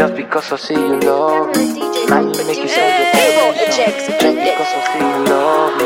Just because I see you love. Me, now you make send your. Just because I see you love. me,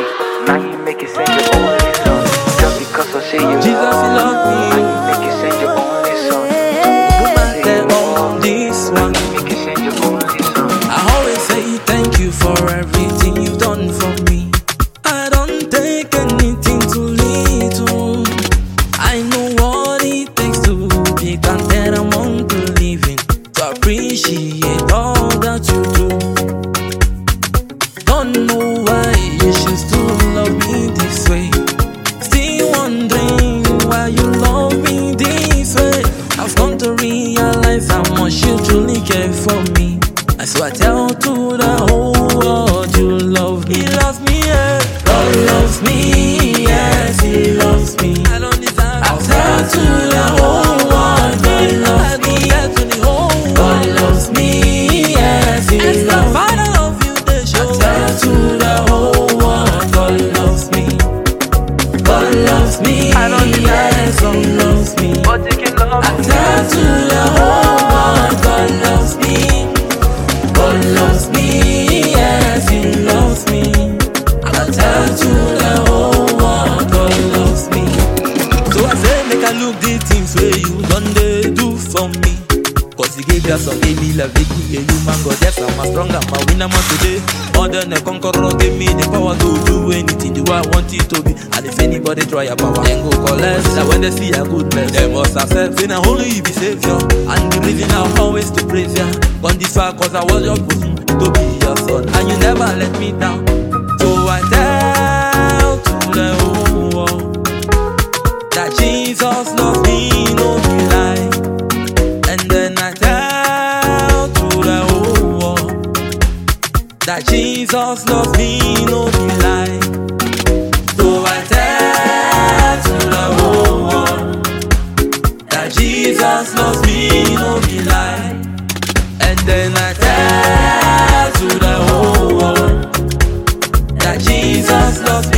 Gave some baby love, they give you human God. Yes, I'm a strong, I'm a winner man today. More than conqueror, give me the power to do anything way I want it to be. And if anybody try a power, then go collect. That when they see a goodness, they must accept. Now only you be savior. And the reason I'm always to praise ya. Gone this far, cause I was your bosom to be your son. And you never let me down. So I tell to the whole world that Jesus loves me, that Jesus loves me, no be lie. So I tell to the whole world that Jesus loves me, no be lie. And then I tell to the whole world that Jesus loves me,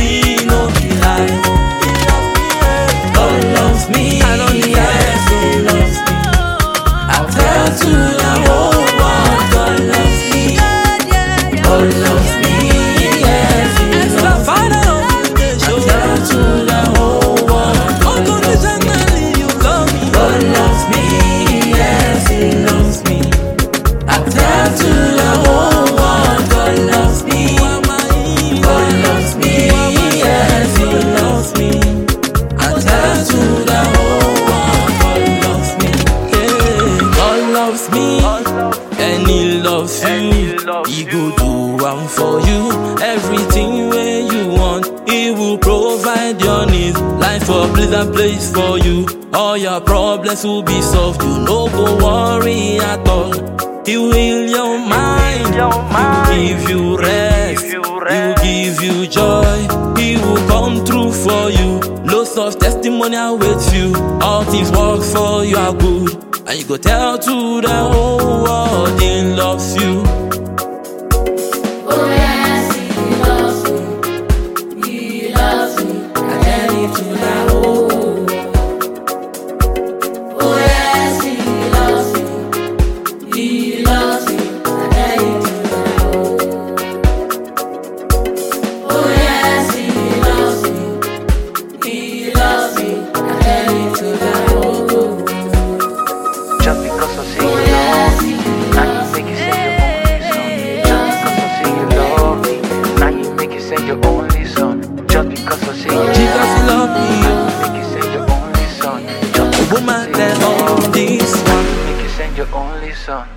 He you. loves He you. go do one for you. Everything where you want, He will provide your needs. Life for a pleasant place for you. All your problems will be solved. You no go worry at all. He will heal your mind. your He will give you rest. He will give you joy. He will come through for you. Lots of testimony awaits you. All things work for your good. And you go tell to the whole world he loves you. Send your only son. Just because I see you Jesus, you love me. you make it send your only son. Just because I Woman, that you me, this one. you make it send your only son.